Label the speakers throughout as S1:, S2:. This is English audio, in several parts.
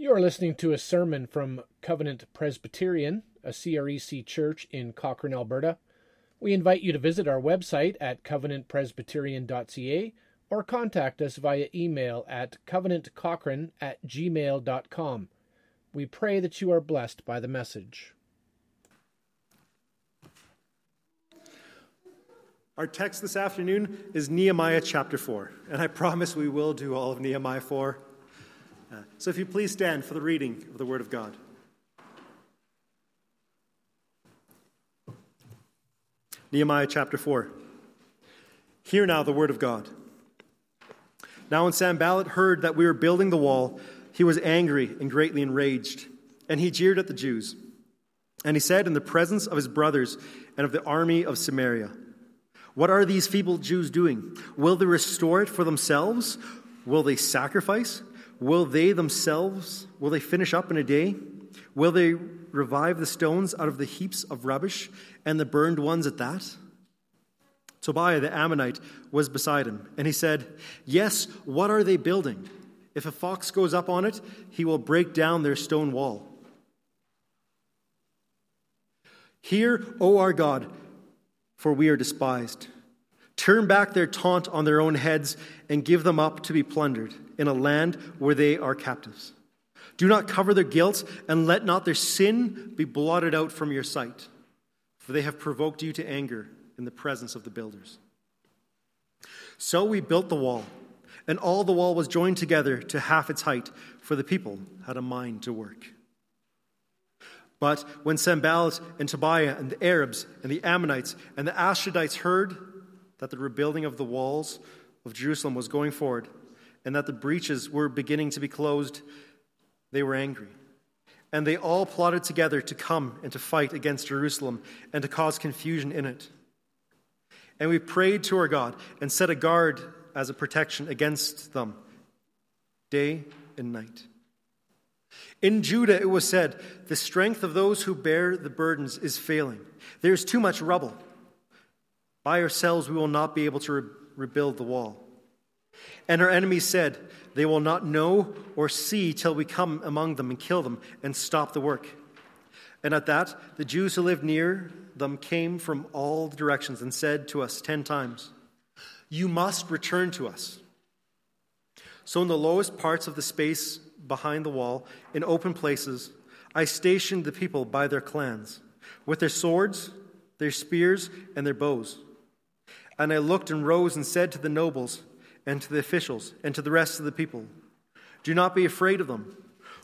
S1: You are listening to a sermon from Covenant Presbyterian, a CREC church in Cochrane, Alberta. We invite you to visit our website at covenantpresbyterian.ca or contact us via email at covenantcochrane at gmail.com. We pray that you are blessed by the message.
S2: Our text this afternoon is Nehemiah chapter 4, and I promise we will do all of Nehemiah 4. Uh, so if you please stand for the reading of the Word of God. Nehemiah chapter 4. Hear now the Word of God. Now, when Sanballat heard that we were building the wall, he was angry and greatly enraged, and he jeered at the Jews. And he said in the presence of his brothers and of the army of Samaria, what are these feeble Jews doing? Will they restore it for themselves? Will they sacrifice? Will they themselves, will they finish up in a day? Will they revive the stones out of the heaps of rubbish and the burned ones at that? Tobiah the Ammonite was beside him, and he said, Yes, what are they building? If a fox goes up on it, he will break down their stone wall. Hear, O our God, for we are despised. Turn back their taunt on their own heads and give them up to be plundered in a land where they are captives. Do not cover their guilt and let not their sin be blotted out from your sight, for they have provoked you to anger in the presence of the builders. So we built the wall, and all the wall was joined together to half its height, for the people had a mind to work. But when Sanballat and Tobiah and the Arabs and the Ammonites and the Ashdodites heard that the rebuilding of the walls of Jerusalem was going forward and that the breaches were beginning to be closed, they were angry. And they all plotted together to come and to fight against Jerusalem and to cause confusion in it. And we prayed to our God and set a guard as a protection against them day and night. In Judah, it was said, The strength of those who bear the burdens is failing. There is too much rubble. By ourselves, we will not be able to re- rebuild the wall. And our enemies said, They will not know or see till we come among them and kill them and stop the work. And at that, the Jews who lived near them came from all directions and said to us ten times, You must return to us. So, in the lowest parts of the space behind the wall, in open places, I stationed the people by their clans, with their swords, their spears, and their bows. And I looked and rose and said to the nobles, and to the officials, and to the rest of the people, Do not be afraid of them.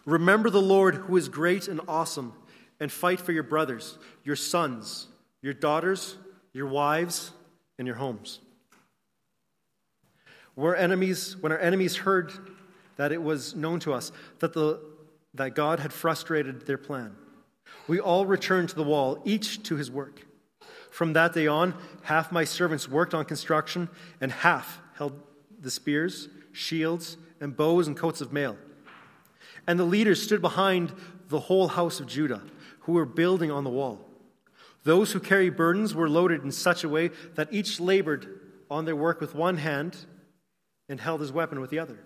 S2: Remember the Lord who is great and awesome, and fight for your brothers, your sons, your daughters, your wives, and your homes. Where enemies, when our enemies heard that it was known to us that, the, that God had frustrated their plan. We all returned to the wall, each to his work. From that day on, half my servants worked on construction, and half held the spears, shields, and bows and coats of mail. And the leaders stood behind the whole house of Judah, who were building on the wall. Those who carried burdens were loaded in such a way that each labored on their work with one hand and held his weapon with the other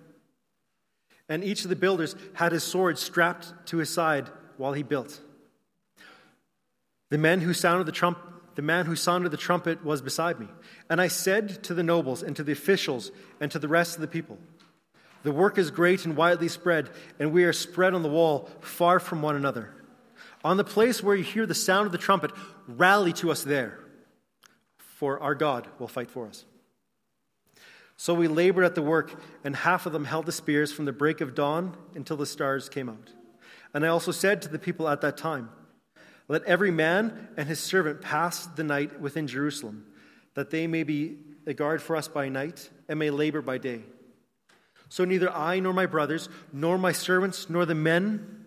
S2: and each of the builders had his sword strapped to his side while he built. The men who sounded the trump, the man who sounded the trumpet was beside me, and I said to the nobles and to the officials and to the rest of the people, "The work is great and widely spread, and we are spread on the wall, far from one another. On the place where you hear the sound of the trumpet, rally to us there, for our God will fight for us." So we labored at the work, and half of them held the spears from the break of dawn until the stars came out. And I also said to the people at that time, Let every man and his servant pass the night within Jerusalem, that they may be a guard for us by night and may labor by day. So neither I nor my brothers, nor my servants, nor the men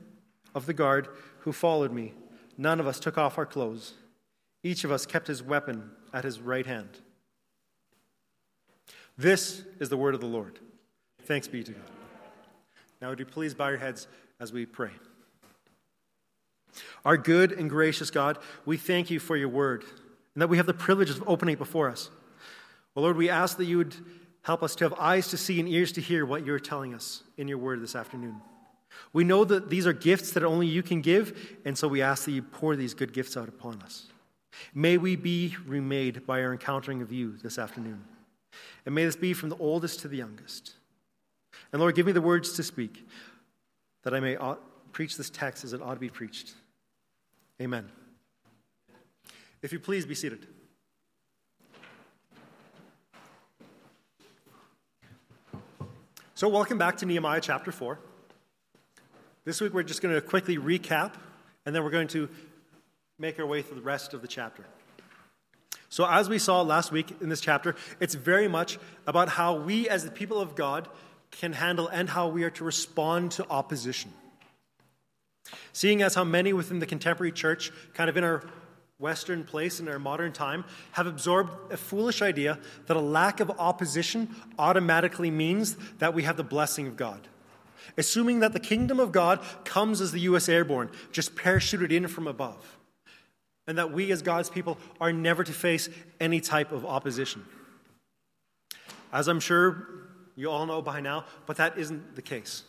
S2: of the guard who followed me, none of us took off our clothes. Each of us kept his weapon at his right hand. This is the word of the Lord. Thanks be to God. Now, would you please bow your heads as we pray? Our good and gracious God, we thank you for your word and that we have the privilege of opening it before us. Well, Lord, we ask that you would help us to have eyes to see and ears to hear what you're telling us in your word this afternoon. We know that these are gifts that only you can give, and so we ask that you pour these good gifts out upon us. May we be remade by our encountering of you this afternoon. And may this be from the oldest to the youngest. And Lord, give me the words to speak that I may preach this text as it ought to be preached. Amen. If you please be seated. So, welcome back to Nehemiah chapter 4. This week we're just going to quickly recap, and then we're going to make our way through the rest of the chapter. So, as we saw last week in this chapter, it's very much about how we, as the people of God, can handle and how we are to respond to opposition. Seeing as how many within the contemporary church, kind of in our Western place in our modern time, have absorbed a foolish idea that a lack of opposition automatically means that we have the blessing of God. Assuming that the kingdom of God comes as the U.S. airborne, just parachuted in from above. And that we as God's people are never to face any type of opposition. As I'm sure you all know by now, but that isn't the case.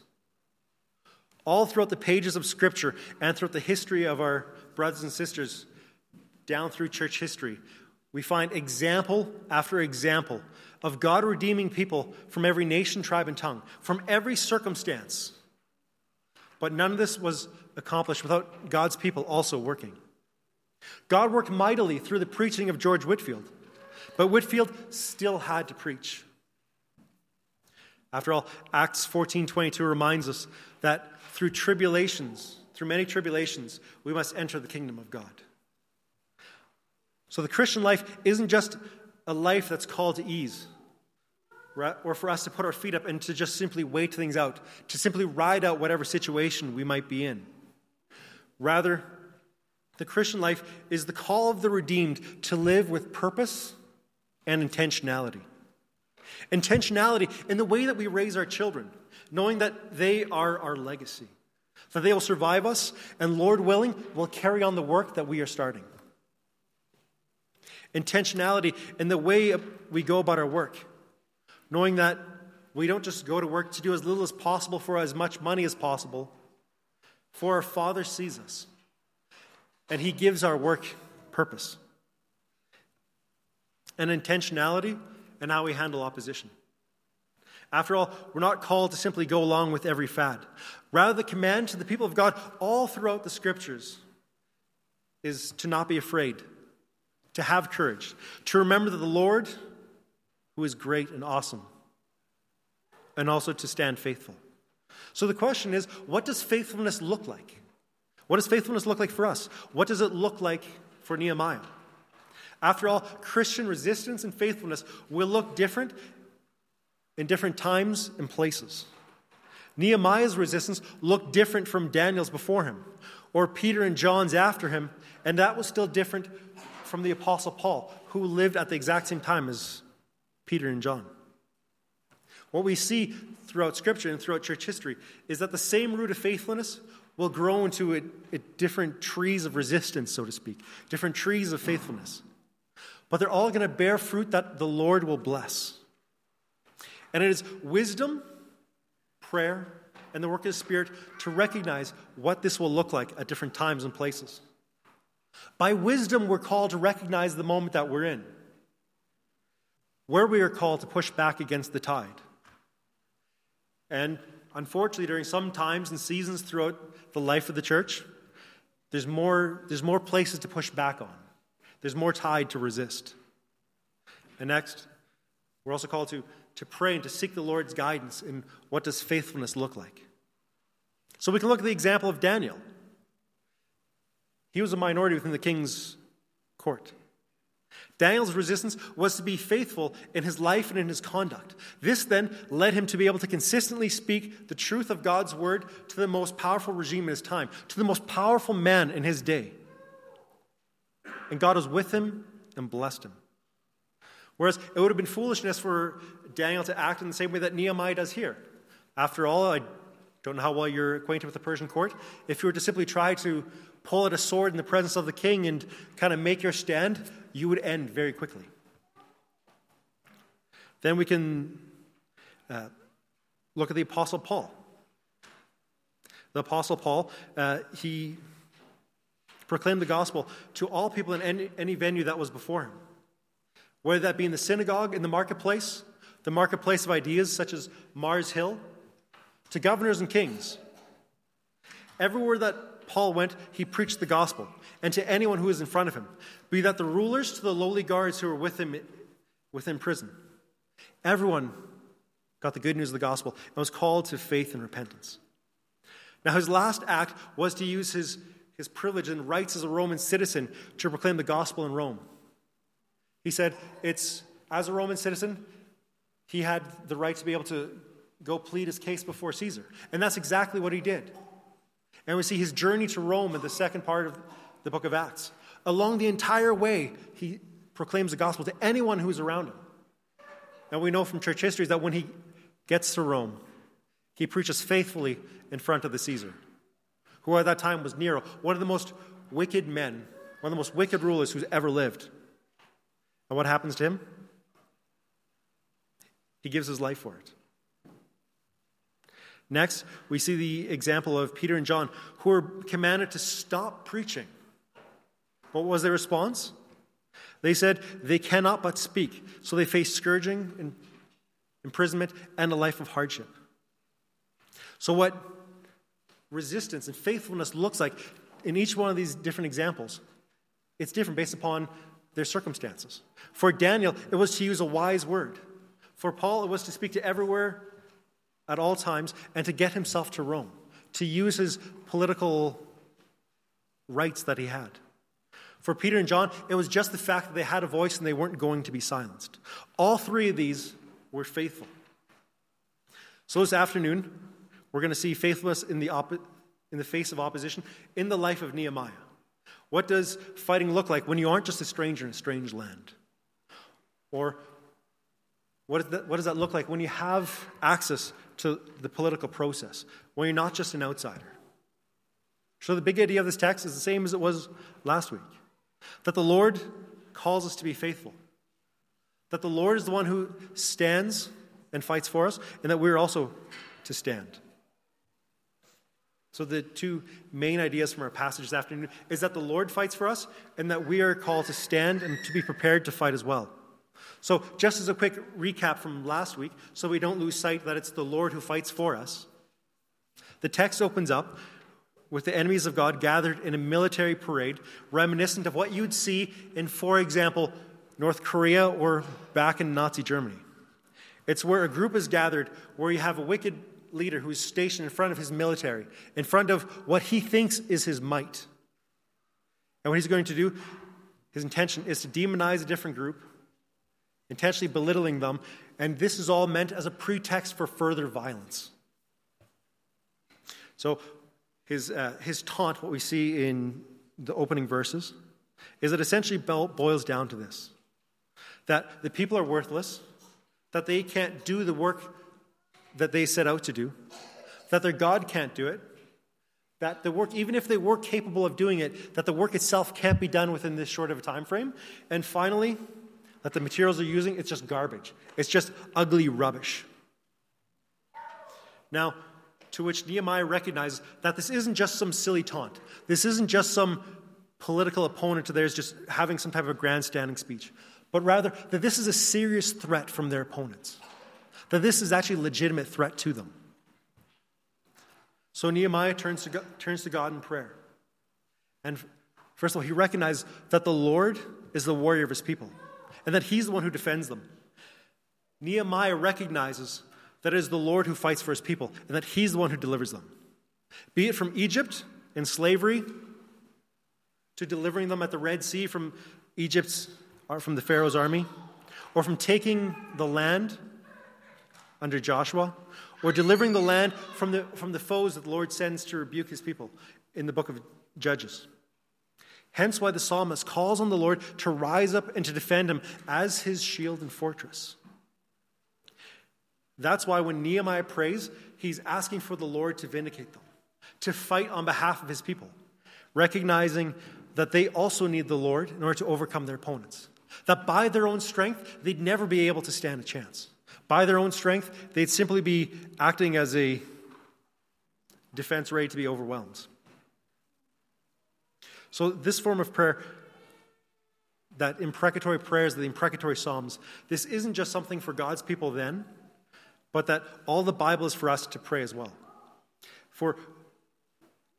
S2: All throughout the pages of Scripture and throughout the history of our brothers and sisters down through church history, we find example after example of God redeeming people from every nation, tribe, and tongue, from every circumstance. But none of this was accomplished without God's people also working. God worked mightily through the preaching of George Whitefield, but Whitefield still had to preach. After all, Acts 14:22 reminds us that through tribulations, through many tribulations, we must enter the kingdom of God. So the Christian life isn't just a life that's called to ease, or for us to put our feet up and to just simply wait things out, to simply ride out whatever situation we might be in. Rather, the Christian life is the call of the redeemed to live with purpose and intentionality. Intentionality in the way that we raise our children, knowing that they are our legacy, that they will survive us, and Lord willing, will carry on the work that we are starting. Intentionality in the way we go about our work, knowing that we don't just go to work to do as little as possible for as much money as possible, for our Father sees us, and He gives our work purpose. And intentionality and how we handle opposition. After all, we're not called to simply go along with every fad. Rather, the command to the people of God all throughout the scriptures is to not be afraid, to have courage, to remember that the Lord, who is great and awesome, and also to stand faithful. So the question is what does faithfulness look like? What does faithfulness look like for us? What does it look like for Nehemiah? After all, Christian resistance and faithfulness will look different in different times and places. Nehemiah's resistance looked different from Daniel's before him, or Peter and John's after him, and that was still different from the Apostle Paul, who lived at the exact same time as Peter and John. What we see throughout Scripture and throughout church history is that the same root of faithfulness will grow into a, a different trees of resistance, so to speak, different trees of faithfulness but they're all going to bear fruit that the Lord will bless. And it is wisdom, prayer, and the work of the Spirit to recognize what this will look like at different times and places. By wisdom, we're called to recognize the moment that we're in, where we are called to push back against the tide. And unfortunately, during some times and seasons throughout the life of the church, there's more, there's more places to push back on. There's more tide to resist. And next, we're also called to, to pray and to seek the Lord's guidance in what does faithfulness look like. So we can look at the example of Daniel. He was a minority within the king's court. Daniel's resistance was to be faithful in his life and in his conduct. This then led him to be able to consistently speak the truth of God's word to the most powerful regime in his time, to the most powerful man in his day and God was with him and blessed him. Whereas it would have been foolishness for Daniel to act in the same way that Nehemiah does here. After all, I don't know how well you're acquainted with the Persian court. If you were to simply try to pull out a sword in the presence of the king and kind of make your stand, you would end very quickly. Then we can uh, look at the Apostle Paul. The Apostle Paul, uh, he proclaimed the gospel to all people in any, any venue that was before him, whether that be in the synagogue, in the marketplace, the marketplace of ideas such as Mars Hill, to governors and kings. Everywhere that Paul went, he preached the gospel, and to anyone who was in front of him, be that the rulers to the lowly guards who were with him within prison. Everyone got the good news of the gospel and was called to faith and repentance. Now, his last act was to use his, his privilege and rights as a Roman citizen to proclaim the gospel in Rome. He said, It's as a Roman citizen, he had the right to be able to go plead his case before Caesar. And that's exactly what he did. And we see his journey to Rome in the second part of the book of Acts. Along the entire way, he proclaims the gospel to anyone who's around him. And we know from church history that when he gets to Rome, he preaches faithfully in front of the Caesar, who at that time was Nero, one of the most wicked men, one of the most wicked rulers who's ever lived. And what happens to him? He gives his life for it. Next, we see the example of Peter and John, who were commanded to stop preaching. What was their response? They said they cannot but speak, so they faced scourging and imprisonment and a life of hardship. So, what resistance and faithfulness looks like in each one of these different examples, it's different based upon their circumstances. For Daniel, it was to use a wise word. For Paul, it was to speak to everywhere at all times and to get himself to Rome, to use his political rights that he had. For Peter and John, it was just the fact that they had a voice and they weren't going to be silenced. All three of these were faithful. So this afternoon, we're going to see faithfulness in the, op- in the face of opposition in the life of Nehemiah. What does fighting look like when you aren't just a stranger in a strange land? Or what, that, what does that look like when you have access to the political process, when you're not just an outsider? So, the big idea of this text is the same as it was last week that the Lord calls us to be faithful, that the Lord is the one who stands and fights for us, and that we're also to stand. So, the two main ideas from our passage this afternoon is that the Lord fights for us, and that we are called to stand and to be prepared to fight as well. So, just as a quick recap from last week, so we don't lose sight that it's the Lord who fights for us, the text opens up with the enemies of God gathered in a military parade, reminiscent of what you'd see in, for example, North Korea or back in Nazi Germany. It's where a group is gathered where you have a wicked leader who's stationed in front of his military, in front of what he thinks is his might. And what he's going to do, his intention is to demonize a different group intentionally belittling them, and this is all meant as a pretext for further violence. So, his, uh, his taunt, what we see in the opening verses, is it essentially boils down to this that the people are worthless, that they can't do the work that they set out to do, that their God can't do it, that the work, even if they were capable of doing it, that the work itself can't be done within this short of a time frame. And finally, that the materials they're using, it's just garbage. It's just ugly rubbish. Now, to which Nehemiah recognizes that this isn't just some silly taunt. This isn't just some political opponent to theirs just having some type of grandstanding speech, but rather that this is a serious threat from their opponents. That this is actually a legitimate threat to them. So Nehemiah turns to God, turns to God in prayer. And first of all, he recognizes that the Lord is the warrior of his people and that he's the one who defends them. Nehemiah recognizes that it is the Lord who fights for his people and that he's the one who delivers them. Be it from Egypt in slavery to delivering them at the Red Sea from Egypt's or from the Pharaoh's army, or from taking the land under Joshua, or delivering the land from the, from the foes that the Lord sends to rebuke his people in the book of Judges. Hence, why the psalmist calls on the Lord to rise up and to defend him as his shield and fortress. That's why when Nehemiah prays, he's asking for the Lord to vindicate them, to fight on behalf of his people, recognizing that they also need the Lord in order to overcome their opponents. That by their own strength, they'd never be able to stand a chance. By their own strength, they'd simply be acting as a defense ready to be overwhelmed. So, this form of prayer, that imprecatory prayers, the imprecatory psalms, this isn't just something for God's people then, but that all the Bible is for us to pray as well. For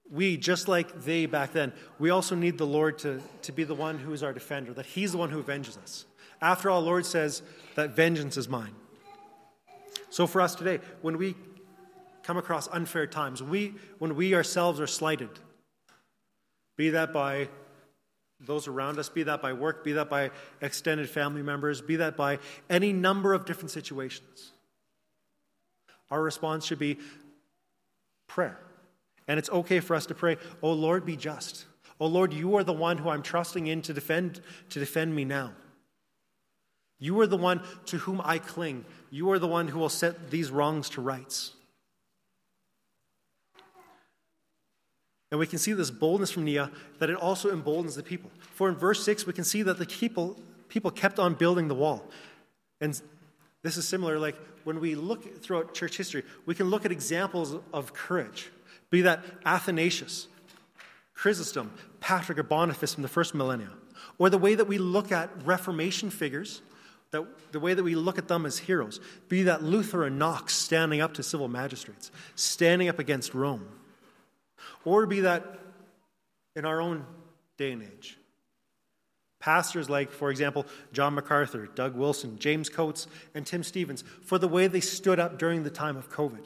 S2: we, just like they back then, we also need the Lord to, to be the one who is our defender, that He's the one who avenges us. After all, the Lord says that vengeance is mine. So for us today, when we come across unfair times, we, when we ourselves are slighted, be that by those around us, be that by work, be that by extended family members, be that by any number of different situations, our response should be prayer. And it's okay for us to pray, Oh Lord, be just. Oh Lord, you are the one who I'm trusting in to defend, to defend me now. You are the one to whom I cling. You are the one who will set these wrongs to rights. And we can see this boldness from Nia that it also emboldens the people. For in verse 6, we can see that the people, people kept on building the wall. And this is similar, like when we look throughout church history, we can look at examples of courage, be that Athanasius, Chrysostom, Patrick, or Boniface from the first millennia, or the way that we look at Reformation figures that the way that we look at them as heroes, be that Luther and Knox standing up to civil magistrates, standing up against Rome, or be that in our own day and age. Pastors like, for example, John MacArthur, Doug Wilson, James Coates, and Tim Stephens, for the way they stood up during the time of COVID.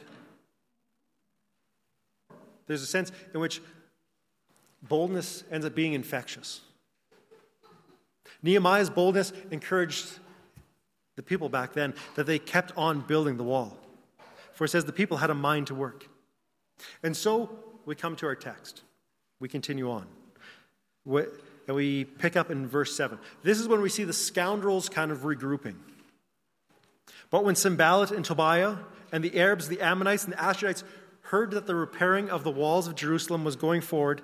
S2: There's a sense in which boldness ends up being infectious. Nehemiah's boldness encouraged the people back then, that they kept on building the wall. For it says the people had a mind to work. And so we come to our text. We continue on. And we pick up in verse 7. This is when we see the scoundrels kind of regrouping. But when Sanballat and Tobiah and the Arabs, the Ammonites, and the Asherites heard that the repairing of the walls of Jerusalem was going forward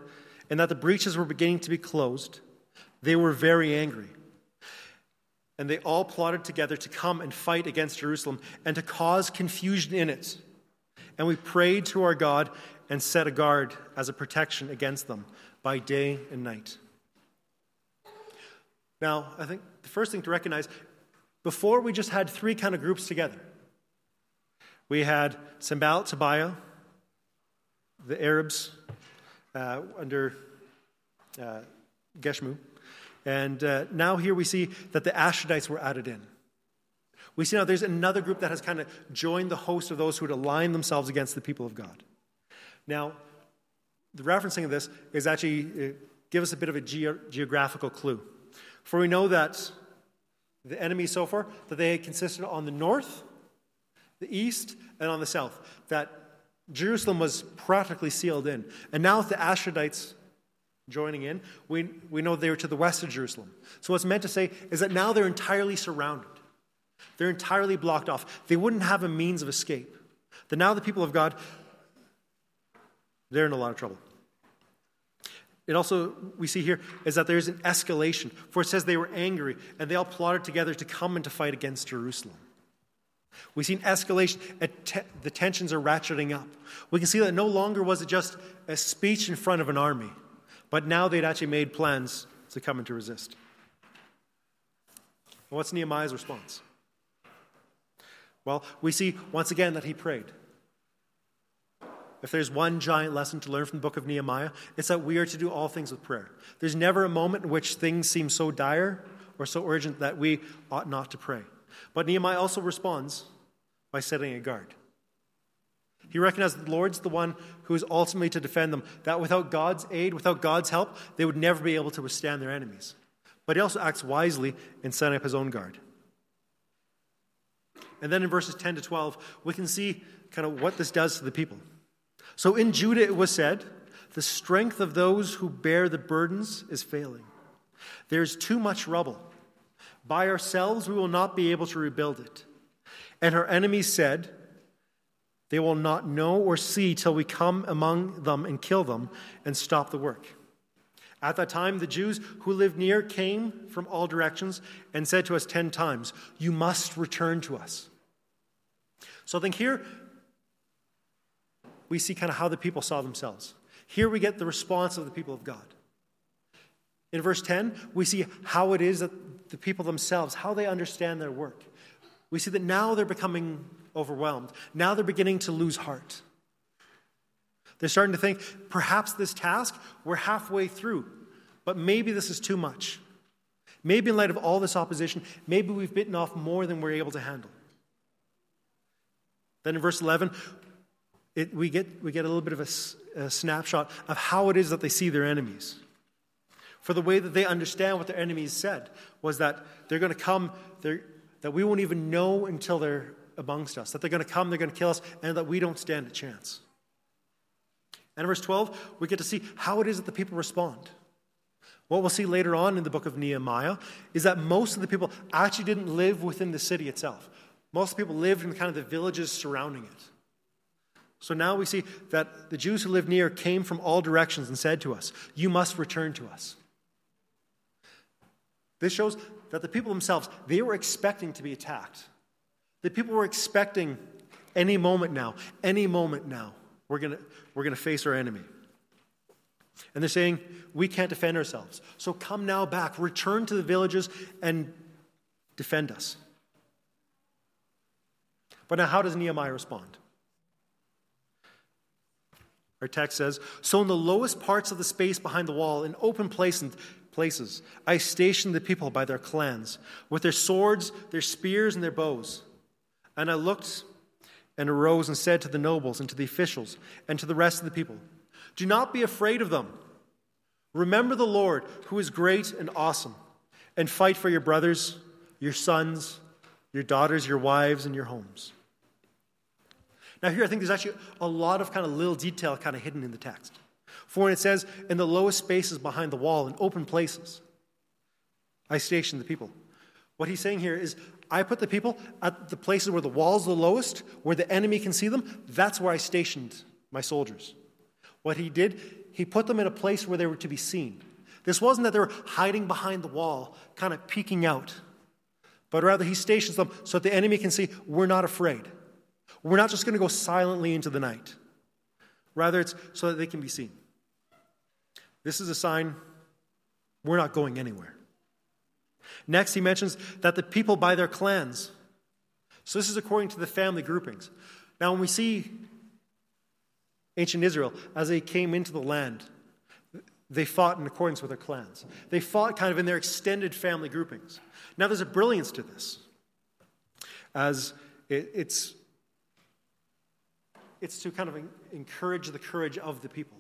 S2: and that the breaches were beginning to be closed, they were very angry and they all plotted together to come and fight against Jerusalem and to cause confusion in it. And we prayed to our God and set a guard as a protection against them by day and night. Now, I think the first thing to recognize before we just had three kind of groups together. We had Sanballat, Tobiah, the Arabs uh, under uh, Geshem, and uh, now here we see that the Ashdodites were added in. We see now there's another group that has kind of joined the host of those who had aligned themselves against the people of God. Now, the referencing of this is actually uh, give us a bit of a ge- geographical clue. For we know that the enemy so far, that they consisted on the north, the east, and on the south. That Jerusalem was practically sealed in. And now with the Ashdodites joining in, we, we know they were to the west of Jerusalem. So, what's meant to say is that now they're entirely surrounded, they're entirely blocked off. They wouldn't have a means of escape. That now the people of God, they're in a lot of trouble. It also, we see here, is that there's an escalation. For it says they were angry and they all plotted together to come and to fight against Jerusalem. We see an escalation. The tensions are ratcheting up. We can see that no longer was it just a speech in front of an army. But now they'd actually made plans to come and to resist. What's Nehemiah's response? Well, we see once again that he prayed. If there's one giant lesson to learn from the book of Nehemiah, it's that we are to do all things with prayer. There's never a moment in which things seem so dire or so urgent that we ought not to pray. But Nehemiah also responds by setting a guard. He recognized that the Lord's the one who is ultimately to defend them, that without God's aid, without God's help, they would never be able to withstand their enemies. But he also acts wisely in setting up his own guard. And then in verses 10 to 12, we can see kind of what this does to the people. So in Judah it was said, The strength of those who bear the burdens is failing. There's too much rubble. By ourselves we will not be able to rebuild it. And her enemies said, they will not know or see till we come among them and kill them and stop the work. At that time, the Jews who lived near came from all directions and said to us ten times, You must return to us. So I think here we see kind of how the people saw themselves. Here we get the response of the people of God. In verse 10, we see how it is that the people themselves, how they understand their work. We see that now they're becoming overwhelmed. Now they're beginning to lose heart. They're starting to think, perhaps this task, we're halfway through, but maybe this is too much. Maybe in light of all this opposition, maybe we've bitten off more than we're able to handle. Then in verse 11, it, we, get, we get a little bit of a, a snapshot of how it is that they see their enemies. For the way that they understand what their enemies said was that they're going to come, that we won't even know until they're amongst us, that they're going to come, they're going to kill us, and that we don't stand a chance. And verse 12, we get to see how it is that the people respond. What we'll see later on in the book of Nehemiah is that most of the people actually didn't live within the city itself. Most people lived in kind of the villages surrounding it. So now we see that the Jews who lived near came from all directions and said to us, You must return to us. This shows that the people themselves, they were expecting to be attacked. The people were expecting any moment now, any moment now, we're going we're going to face our enemy. And they're saying, We can't defend ourselves. So come now back, return to the villages and defend us. But now, how does Nehemiah respond? Our text says, So in the lowest parts of the space behind the wall, in open places, I stationed the people by their clans, with their swords, their spears, and their bows. And I looked and arose and said to the nobles and to the officials and to the rest of the people, Do not be afraid of them. Remember the Lord, who is great and awesome, and fight for your brothers, your sons, your daughters, your wives, and your homes. Now, here I think there's actually a lot of kind of little detail kind of hidden in the text. For when it says, in the lowest spaces behind the wall, in open places, I stationed the people. What he's saying here is, I put the people at the places where the wall's the lowest, where the enemy can see them. That's where I stationed my soldiers. What he did, he put them in a place where they were to be seen. This wasn't that they were hiding behind the wall, kind of peeking out, but rather he stations them so that the enemy can see we're not afraid. We're not just going to go silently into the night. Rather, it's so that they can be seen. This is a sign we're not going anywhere. Next, he mentions that the people by their clans. So this is according to the family groupings. Now, when we see ancient Israel, as they came into the land, they fought in accordance with their clans. They fought kind of in their extended family groupings. Now, there's a brilliance to this, as it's, it's to kind of encourage the courage of the people.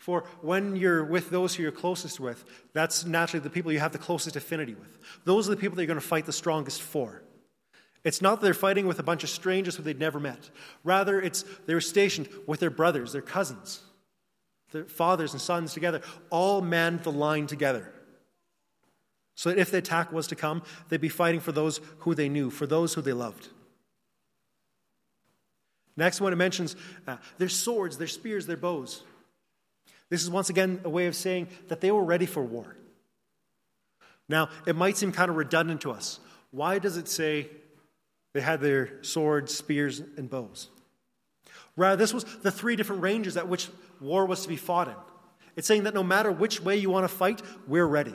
S2: For when you're with those who you're closest with, that's naturally the people you have the closest affinity with. Those are the people that you're going to fight the strongest for. It's not that they're fighting with a bunch of strangers who they'd never met. Rather, it's they're stationed with their brothers, their cousins, their fathers and sons together, all manned the line together. So that if the attack was to come, they'd be fighting for those who they knew, for those who they loved. Next one, it mentions uh, their swords, their spears, their bows. This is once again a way of saying that they were ready for war. Now, it might seem kind of redundant to us. Why does it say they had their swords, spears, and bows? Rather, this was the three different ranges at which war was to be fought in. It's saying that no matter which way you want to fight, we're ready.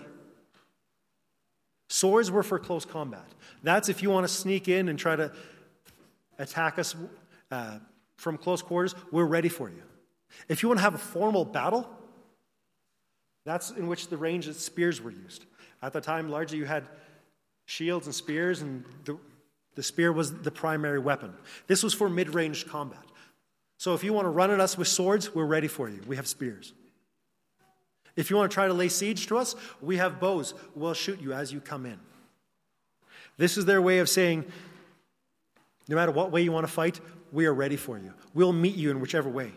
S2: Swords were for close combat. That's if you want to sneak in and try to attack us uh, from close quarters, we're ready for you. If you want to have a formal battle, that's in which the range of spears were used. At the time, largely you had shields and spears, and the, the spear was the primary weapon. This was for mid range combat. So if you want to run at us with swords, we're ready for you. We have spears. If you want to try to lay siege to us, we have bows. We'll shoot you as you come in. This is their way of saying, no matter what way you want to fight, we are ready for you. We'll meet you in whichever way.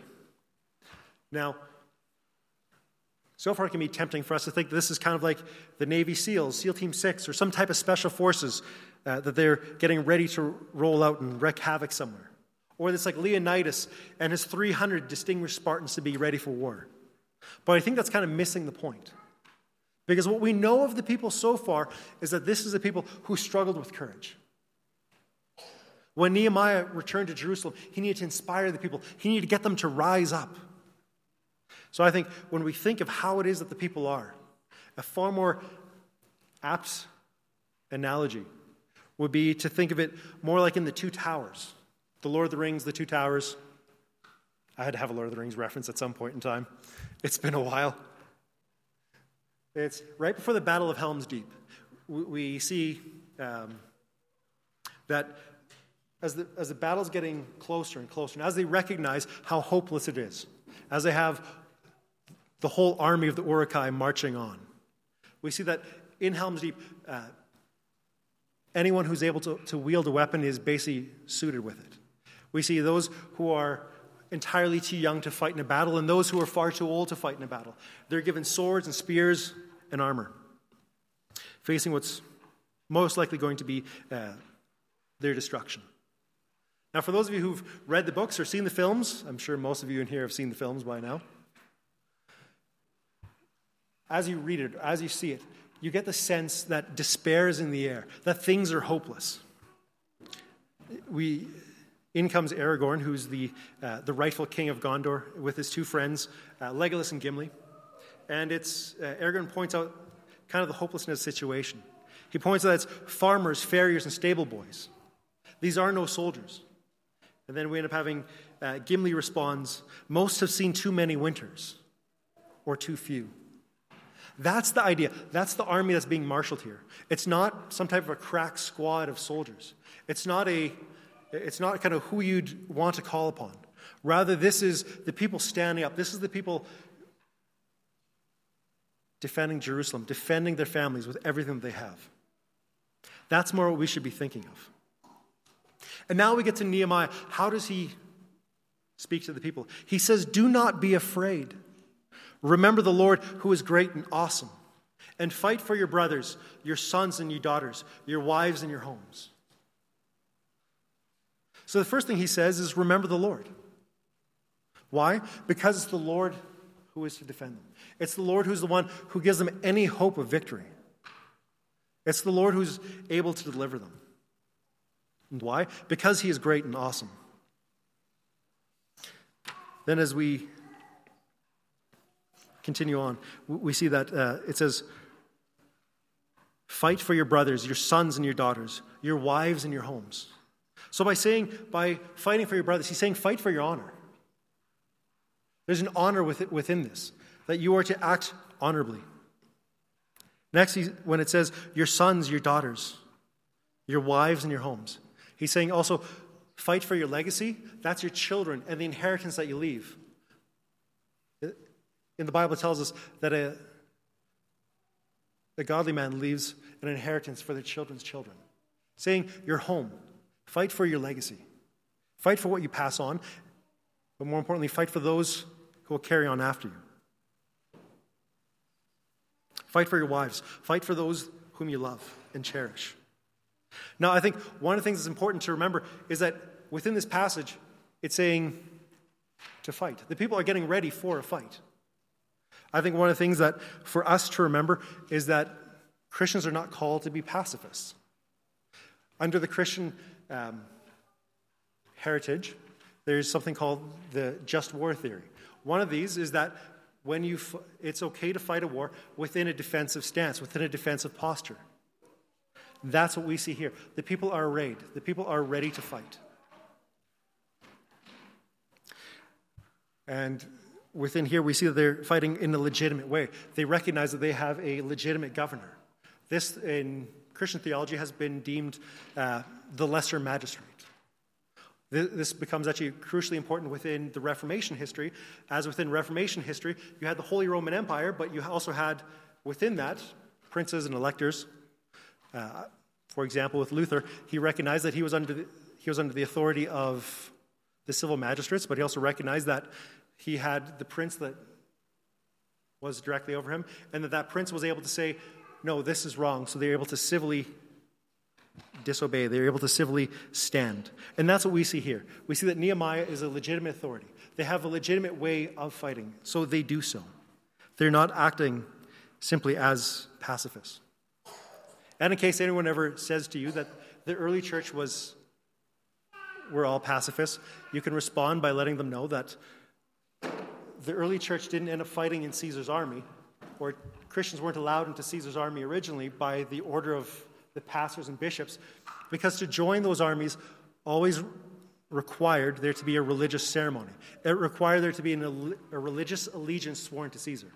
S2: Now, so far it can be tempting for us to think this is kind of like the Navy SEALs, SEAL Team 6, or some type of special forces uh, that they're getting ready to roll out and wreak havoc somewhere. Or it's like Leonidas and his 300 distinguished Spartans to be ready for war. But I think that's kind of missing the point. Because what we know of the people so far is that this is a people who struggled with courage. When Nehemiah returned to Jerusalem, he needed to inspire the people, he needed to get them to rise up. So I think when we think of how it is that the people are, a far more apt analogy would be to think of it more like in the two towers. The Lord of the Rings, the two towers. I had to have a Lord of the Rings reference at some point in time. It's been a while. It's right before the Battle of Helm's Deep. We see um, that as the, as the battle's getting closer and closer, and as they recognize how hopeless it is, as they have the whole army of the Uruk-hai marching on, we see that in Helm's Deep, uh, anyone who's able to, to wield a weapon is basically suited with it. We see those who are entirely too young to fight in a battle and those who are far too old to fight in a battle. They're given swords and spears and armor, facing what's most likely going to be uh, their destruction. Now, for those of you who've read the books or seen the films, I'm sure most of you in here have seen the films by now. As you read it, as you see it, you get the sense that despair is in the air, that things are hopeless. We, in comes Aragorn, who's the, uh, the rightful king of Gondor, with his two friends, uh, Legolas and Gimli. And it's, uh, Aragorn points out kind of the hopelessness situation. He points out that it's farmers, farriers, and stable boys. These are no soldiers. And then we end up having uh, Gimli responds, Most have seen too many winters, or too few. That's the idea. That's the army that's being marshaled here. It's not some type of a crack squad of soldiers. It's not a it's not kind of who you'd want to call upon. Rather, this is the people standing up. This is the people defending Jerusalem, defending their families with everything they have. That's more what we should be thinking of. And now we get to Nehemiah. How does he speak to the people? He says, Do not be afraid. Remember the Lord who is great and awesome, and fight for your brothers, your sons and your daughters, your wives and your homes. So the first thing he says is remember the Lord. Why? Because it's the Lord who is to defend them. It's the Lord who's the one who gives them any hope of victory. It's the Lord who's able to deliver them. And why? Because he is great and awesome. Then, as we continue on, we see that uh, it says, Fight for your brothers, your sons and your daughters, your wives and your homes. So, by saying, by fighting for your brothers, he's saying, fight for your honor. There's an honor within this, that you are to act honorably. Next, when it says, your sons, your daughters, your wives, and your homes, he's saying also, fight for your legacy. That's your children and the inheritance that you leave. In the Bible, tells us that a, a godly man leaves an inheritance for their children's children. Saying, your home, fight for your legacy, fight for what you pass on, but more importantly, fight for those who will carry on after you. Fight for your wives, fight for those whom you love and cherish. Now, I think one of the things that's important to remember is that within this passage, it's saying to fight. The people are getting ready for a fight. I think one of the things that for us to remember is that Christians are not called to be pacifists. Under the Christian um, heritage, there's something called the just war theory. One of these is that when you f- it's okay to fight a war within a defensive stance, within a defensive posture. That's what we see here. The people are arrayed, the people are ready to fight. And within here, we see that they're fighting in a legitimate way. They recognize that they have a legitimate governor. This, in Christian theology, has been deemed uh, the lesser magistrate. This becomes actually crucially important within the Reformation history, as within Reformation history, you had the Holy Roman Empire, but you also had within that princes and electors. Uh, for example, with Luther, he recognized that he was under the, he was under the authority of the civil magistrates, but he also recognized that he had the prince that was directly over him, and that that prince was able to say, No, this is wrong. So they're able to civilly disobey. They're able to civilly stand. And that's what we see here. We see that Nehemiah is a legitimate authority. They have a legitimate way of fighting, so they do so. They're not acting simply as pacifists. And in case anyone ever says to you that the early church was we're all pacifists, you can respond by letting them know that the early church didn't end up fighting in Caesar's army, or Christians weren't allowed into Caesar's army originally by the order of the pastors and bishops, because to join those armies always required there to be a religious ceremony. It required there to be an, a religious allegiance sworn to Caesar.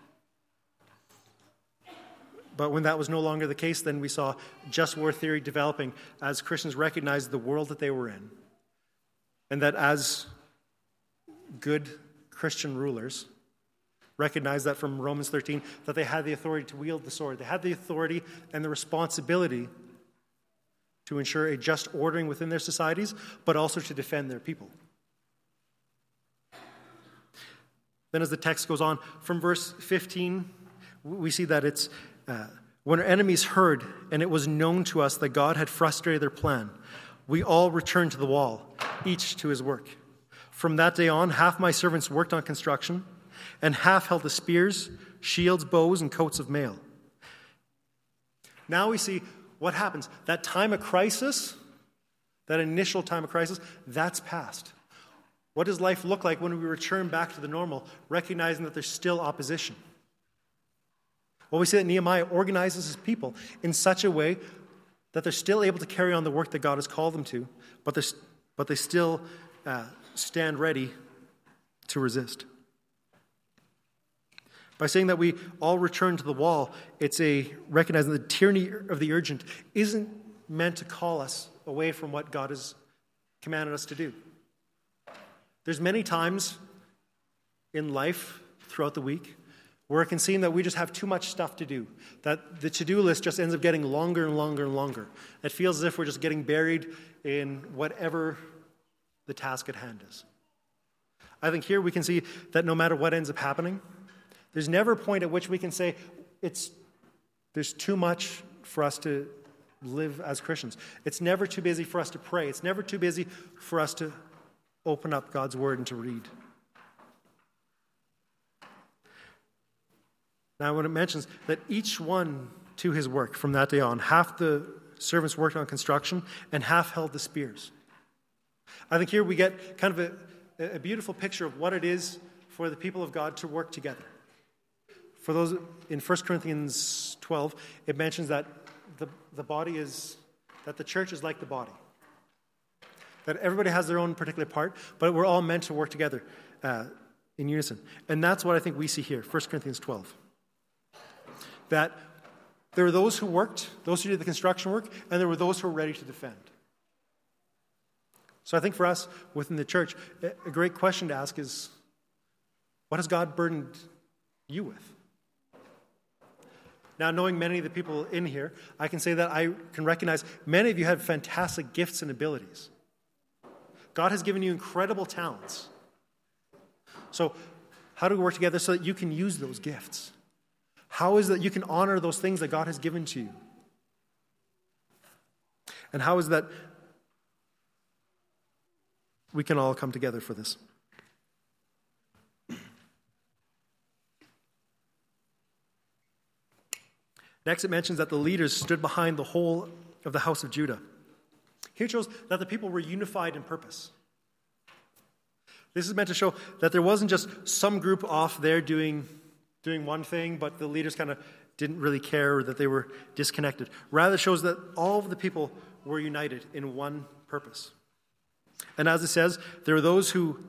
S2: But when that was no longer the case, then we saw just war theory developing as Christians recognized the world that they were in. And that as good Christian rulers, recognized that from Romans 13, that they had the authority to wield the sword. They had the authority and the responsibility to ensure a just ordering within their societies, but also to defend their people. Then, as the text goes on, from verse 15, we see that it's uh, when our enemies heard and it was known to us that God had frustrated their plan, we all returned to the wall, each to his work. From that day on, half my servants worked on construction, and half held the spears, shields, bows, and coats of mail. Now we see what happens. That time of crisis, that initial time of crisis, that's past. What does life look like when we return back to the normal, recognizing that there's still opposition? Well, we see that Nehemiah organizes his people in such a way that they're still able to carry on the work that God has called them to, but, but they still uh, stand ready to resist. By saying that we all return to the wall, it's a recognizing the tyranny of the urgent isn't meant to call us away from what God has commanded us to do. There's many times in life throughout the week where it can seem that we just have too much stuff to do, that the to do list just ends up getting longer and longer and longer. It feels as if we're just getting buried in whatever the task at hand is. I think here we can see that no matter what ends up happening, there's never a point at which we can say it's, there's too much for us to live as Christians. It's never too busy for us to pray. It's never too busy for us to open up God's Word and to read. Now, when it mentions that each one to his work from that day on, half the servants worked on construction and half held the spears. I think here we get kind of a, a beautiful picture of what it is for the people of God to work together. For those in 1 Corinthians 12, it mentions that the, the body is, that the church is like the body. That everybody has their own particular part, but we're all meant to work together uh, in unison. And that's what I think we see here, 1 Corinthians 12. That there were those who worked, those who did the construction work, and there were those who were ready to defend. So I think for us within the church, a great question to ask is what has God burdened you with? Now, knowing many of the people in here, I can say that I can recognize many of you have fantastic gifts and abilities. God has given you incredible talents. So, how do we work together so that you can use those gifts? How is that you can honor those things that God has given to you? And how is that we can all come together for this? Next, it mentions that the leaders stood behind the whole of the house of Judah. Here it shows that the people were unified in purpose. This is meant to show that there wasn't just some group off there doing, doing one thing, but the leaders kind of didn't really care or that they were disconnected. Rather, shows that all of the people were united in one purpose. And as it says, there were those who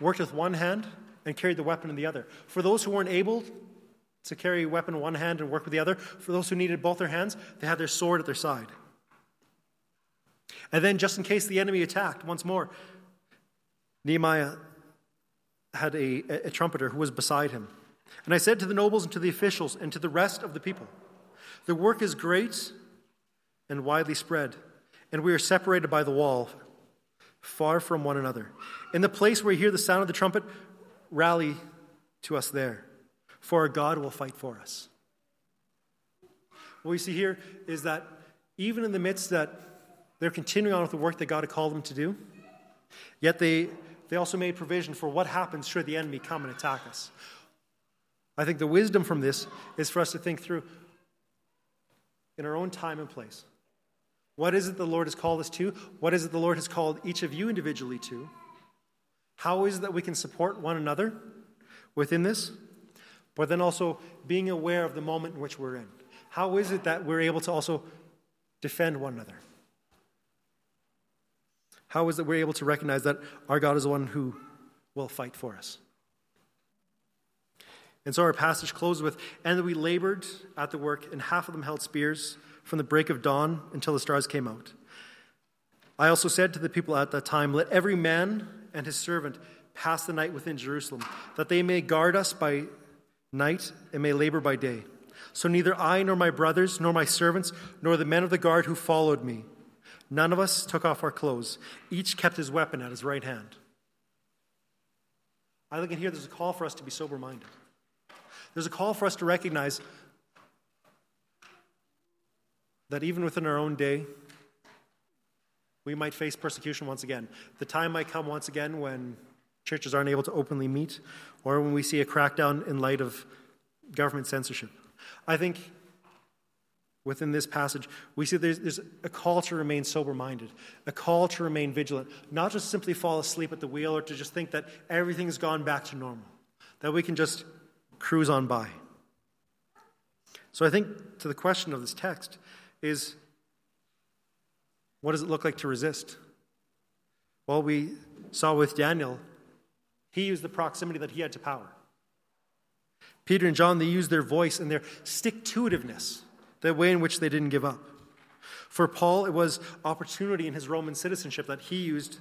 S2: worked with one hand and carried the weapon in the other. For those who weren't able to carry a weapon in one hand and work with the other. For those who needed both their hands, they had their sword at their side. And then, just in case the enemy attacked, once more, Nehemiah had a, a, trumpeter who was beside him. And I said to the nobles and to the officials and to the rest of the people, The work is great and widely spread, and we are separated by the wall, far from one another. In the place where you hear the sound of the trumpet, rally to us there for our God will fight for us. What we see here is that even in the midst that they're continuing on with the work that God had called them to do, yet they, they also made provision for what happens should the enemy come and attack us. I think the wisdom from this is for us to think through in our own time and place. What is it the Lord has called us to? What is it the Lord has called each of you individually to? How is it that we can support one another within this? But then also being aware of the moment in which we're in. How is it that we're able to also defend one another? How is it we're able to recognize that our God is the one who will fight for us? And so our passage closes with And we labored at the work, and half of them held spears from the break of dawn until the stars came out. I also said to the people at that time, Let every man and his servant pass the night within Jerusalem, that they may guard us by night and may labor by day. So neither I nor my brothers, nor my servants, nor the men of the guard who followed me, None of us took off our clothes. Each kept his weapon at his right hand. I look in here, there's a call for us to be sober minded. There's a call for us to recognize that even within our own day, we might face persecution once again. The time might come once again when churches aren't able to openly meet or when we see a crackdown in light of government censorship. I think within this passage, we see there's, there's a call to remain sober minded, a call to remain vigilant, not just simply fall asleep at the wheel or to just think that everything's gone back to normal, that we can just cruise on by. So I think to the question of this text is what does it look like to resist? Well, we saw with Daniel, he used the proximity that he had to power. Peter and John, they used their voice and their stick to itiveness the way in which they didn't give up. For Paul, it was opportunity in his Roman citizenship that he used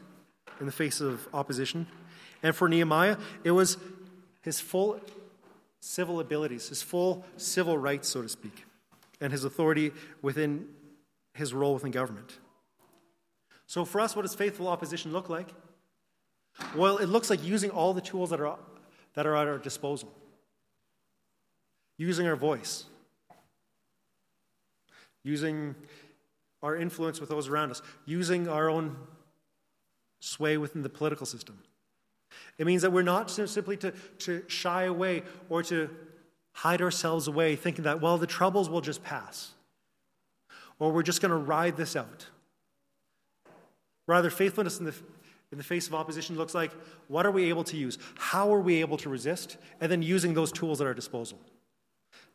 S2: in the face of opposition. And for Nehemiah, it was his full civil abilities, his full civil rights, so to speak, and his authority within his role within government. So, for us, what does faithful opposition look like? Well, it looks like using all the tools that are, that are at our disposal, using our voice, using our influence with those around us, using our own sway within the political system. It means that we're not simply to, to shy away or to hide ourselves away, thinking that, well, the troubles will just pass, or we're just going to ride this out. Rather, faithfulness in the, in the face of opposition looks like what are we able to use? How are we able to resist? And then using those tools at our disposal.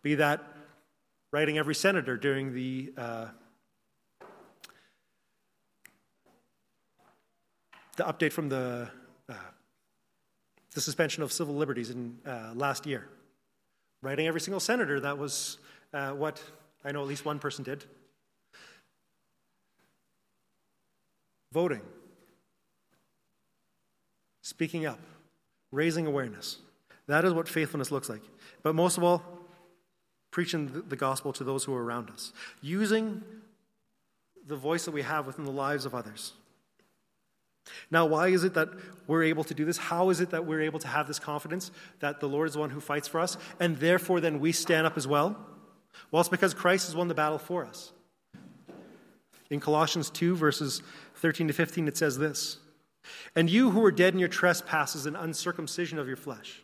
S2: Be that writing every senator during the uh, the update from the uh, the suspension of civil liberties in uh, last year. Writing every single senator, that was uh, what I know at least one person did. Voting, speaking up, raising awareness. That is what faithfulness looks like. But most of all, preaching the gospel to those who are around us, using the voice that we have within the lives of others. Now, why is it that we're able to do this? How is it that we're able to have this confidence that the Lord is the one who fights for us, and therefore then we stand up as well? Well, it's because Christ has won the battle for us. In Colossians 2, verses 13 to 15, it says this And you who were dead in your trespasses and uncircumcision of your flesh,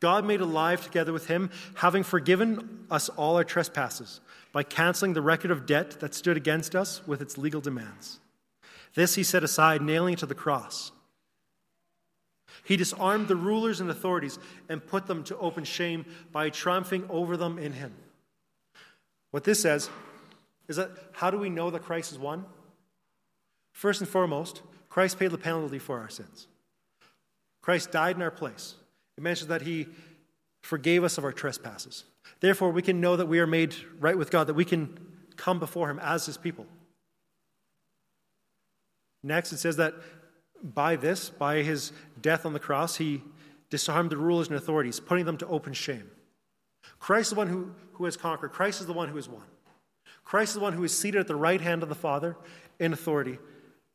S2: God made alive together with him, having forgiven us all our trespasses by canceling the record of debt that stood against us with its legal demands. This he set aside, nailing it to the cross. He disarmed the rulers and authorities and put them to open shame by triumphing over them in him. What this says is that how do we know that Christ has won? First and foremost, Christ paid the penalty for our sins. Christ died in our place. It mentions that he forgave us of our trespasses. Therefore, we can know that we are made right with God, that we can come before him as his people. Next, it says that by this, by his death on the cross, he disarmed the rulers and authorities, putting them to open shame. Christ is the one who, who has conquered. Christ is the one who has won. Christ is the one who is seated at the right hand of the Father in authority,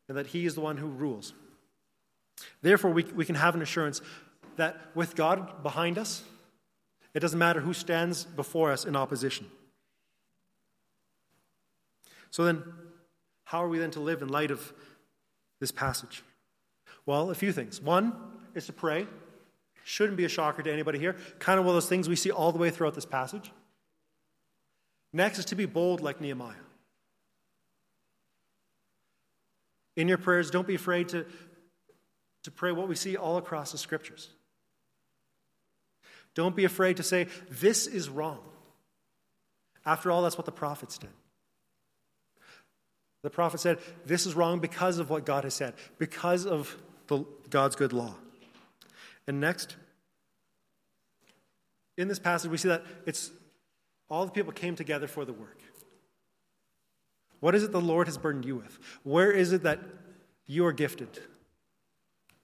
S2: and that he is the one who rules. Therefore, we, we can have an assurance that with God behind us, it doesn't matter who stands before us in opposition. So then, how are we then to live in light of this passage? Well, a few things. One is to pray. Shouldn't be a shocker to anybody here. Kind of one of those things we see all the way throughout this passage. Next is to be bold like Nehemiah. In your prayers, don't be afraid to, to pray what we see all across the scriptures. Don't be afraid to say, This is wrong. After all, that's what the prophets did. The prophet said, This is wrong because of what God has said, because of the, God's good law. And next, in this passage, we see that it's all the people came together for the work. What is it the Lord has burdened you with? Where is it that you are gifted?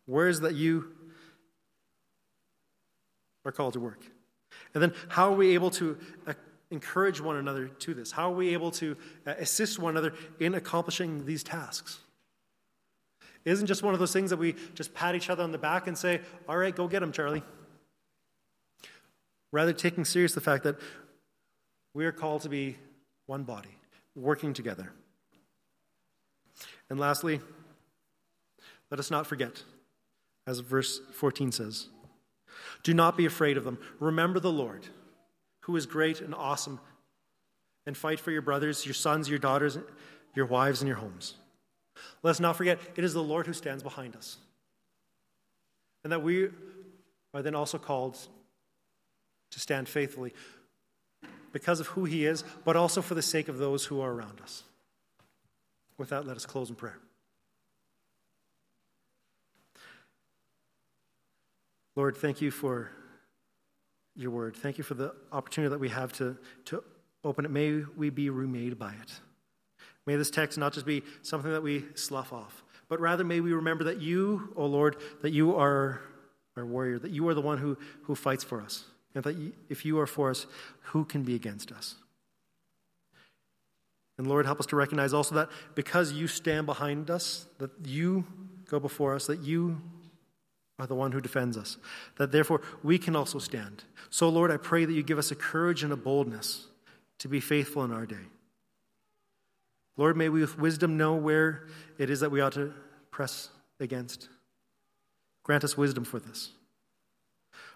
S2: Where is it that you are called to work? And then, how are we able to encourage one another to this? How are we able to uh, assist one another in accomplishing these tasks? It isn't just one of those things that we just pat each other on the back and say, All right, go get him, Charlie. Rather, taking serious the fact that we are called to be one body, working together. And lastly, let us not forget, as verse 14 says, do not be afraid of them. Remember the Lord, who is great and awesome, and fight for your brothers, your sons, your daughters, your wives, and your homes. Let us not forget, it is the Lord who stands behind us. And that we are then also called to stand faithfully because of who He is, but also for the sake of those who are around us. With that, let us close in prayer. Lord, thank you for your word. Thank you for the opportunity that we have to, to open it. May we be remade by it. May this text not just be something that we slough off, but rather may we remember that you, O oh Lord, that you are our warrior, that you are the one who, who fights for us. And that if you are for us, who can be against us? And Lord, help us to recognize also that because you stand behind us, that you go before us, that you are the one who defends us, that therefore we can also stand. So, Lord, I pray that you give us a courage and a boldness to be faithful in our day. Lord, may we with wisdom know where it is that we ought to press against. Grant us wisdom for this.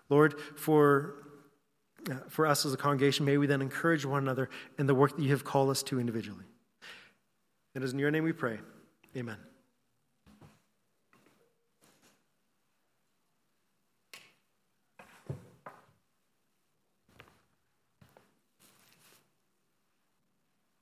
S2: Lord, for, uh, for us as a congregation, may we then encourage one another in the work that you have called us to individually. It is in your name we pray. Amen.